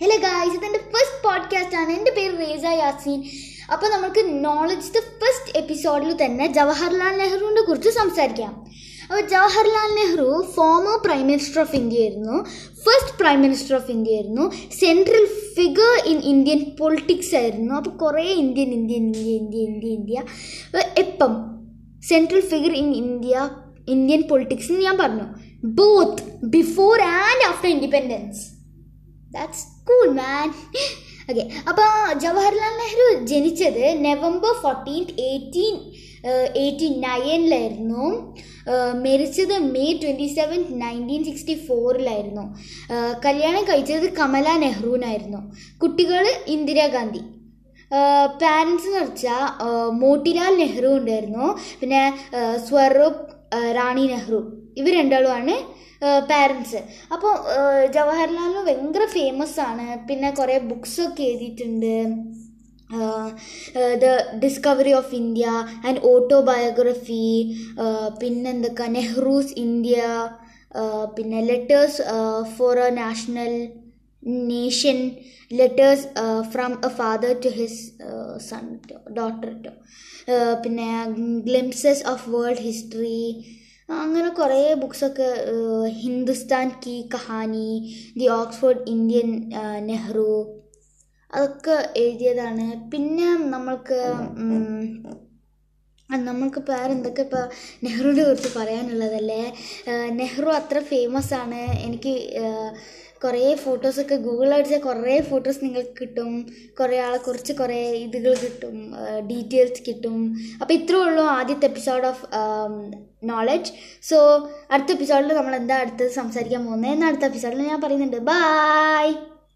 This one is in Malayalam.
ഹലോ ഗായ്സ് ഇതെന്റെ ഫസ്റ്റ് പോഡ്കാസ്റ്റ് ആണ്. എന്റെ പേര് റേസ യാസീൻ. അപ്പോൾ നമുക്ക് നോളജ് ദ ഫസ്റ്റ് എപ്പിസോഡിൽ തന്നെ ജവഹർലാൽ നെഹ്റുവിനെ കുറിച്ച് സംസാരിക്കാം. അപ്പോൾ Jawaharlal Nehru former prime minister of India ആയിരുന്നു. First prime minister of India ആയിരുന്നു. Central figure in Indian politics ആയിരുന്നു. അപ്പോൾ കുറേ Indian Indian India India India India എപ്പം central figure in India Indian politics എന്ന് ഞാൻ പറഞ്ഞു. Both before and after independence that's man okay അപ്പോൾ ജവഹർലാൽ നെഹ്റു ജനിച്ചത് നവംബർ ഫോർട്ടീൻ എയ്റ്റീൻ എയ്റ്റി നയനിലായിരുന്നു മരിച്ചത് May twenty seven nineteen sixty ഫോറിലായിരുന്നു കല്യാണം കഴിച്ചത് കമല നെഹ്റുവിനായിരുന്നു. കുട്ടികൾ ഇന്ദിരാഗാന്ധി പാരൻസ് എന്ന് വെച്ചാൽ മോട്ടിലാൽ നെഹ്റു ഉണ്ടായിരുന്നു. പിന്നെ സ്വരൂപ് റാണി നെഹ്റു. ഇവർ രണ്ടാളുമാണ് പാരൻസ് അപ്പോൾ ജവഹർലാൽ ഭയങ്കര ഫേമസ് ആണ്. പിന്നെ കുറേ ബുക്സൊക്കെ എഴുതിയിട്ടുണ്ട്. The discovery of India and autobiography പിന്നെന്തൊക്കെ നെഹ്റൂസ് ഇന്ത്യ പിന്നെ letters for a national nation letters from a father to his son to daughter to പിന്നെ ഗ്ലിംസസ് ഓഫ് വേൾഡ് ഹിസ്റ്ററി അങ്ങനെ കുറേ ബുക്സൊക്കെ Hindustan ki Kahani the Oxford Indian Nehru അതൊക്കെ എഴുതിയതാണ്. പിന്നെ നമ്മൾക്ക് നമ്മൾക്ക് വേറെ എന്തൊക്കെ ഇപ്പോൾ നെഹ്റുവിനെ കുറിച്ച് പറയാനുള്ളതല്ലേ? നെഹ്റു അത്ര ഫേമസ് ആണ്. എനിക്ക് കുറേ ഫോട്ടോസൊക്കെ ഗൂഗിൾ അടിച്ചാൽ കുറേ ഫോട്ടോസ് നിങ്ങൾക്ക് കിട്ടും. കുറേ ആളെക്കുറിച്ച് കുറേ ഇതുകൾ കിട്ടും. ഡീറ്റെയിൽസ് കിട്ടും. അപ്പോൾ ഇത്രേ ഉള്ളൂ ആദ്യത്തെ എപ്പിസോഡ് ഓഫ് നോളജ് സോ അടുത്ത എപ്പിസോഡിൽ നമ്മൾ എന്താ അടുത്തത് സംസാരിക്കാൻ പോകുന്നത് എന്ന അടുത്ത എപ്പിസോഡിൽ ഞാൻ പറയുന്നുണ്ട്. ബായ്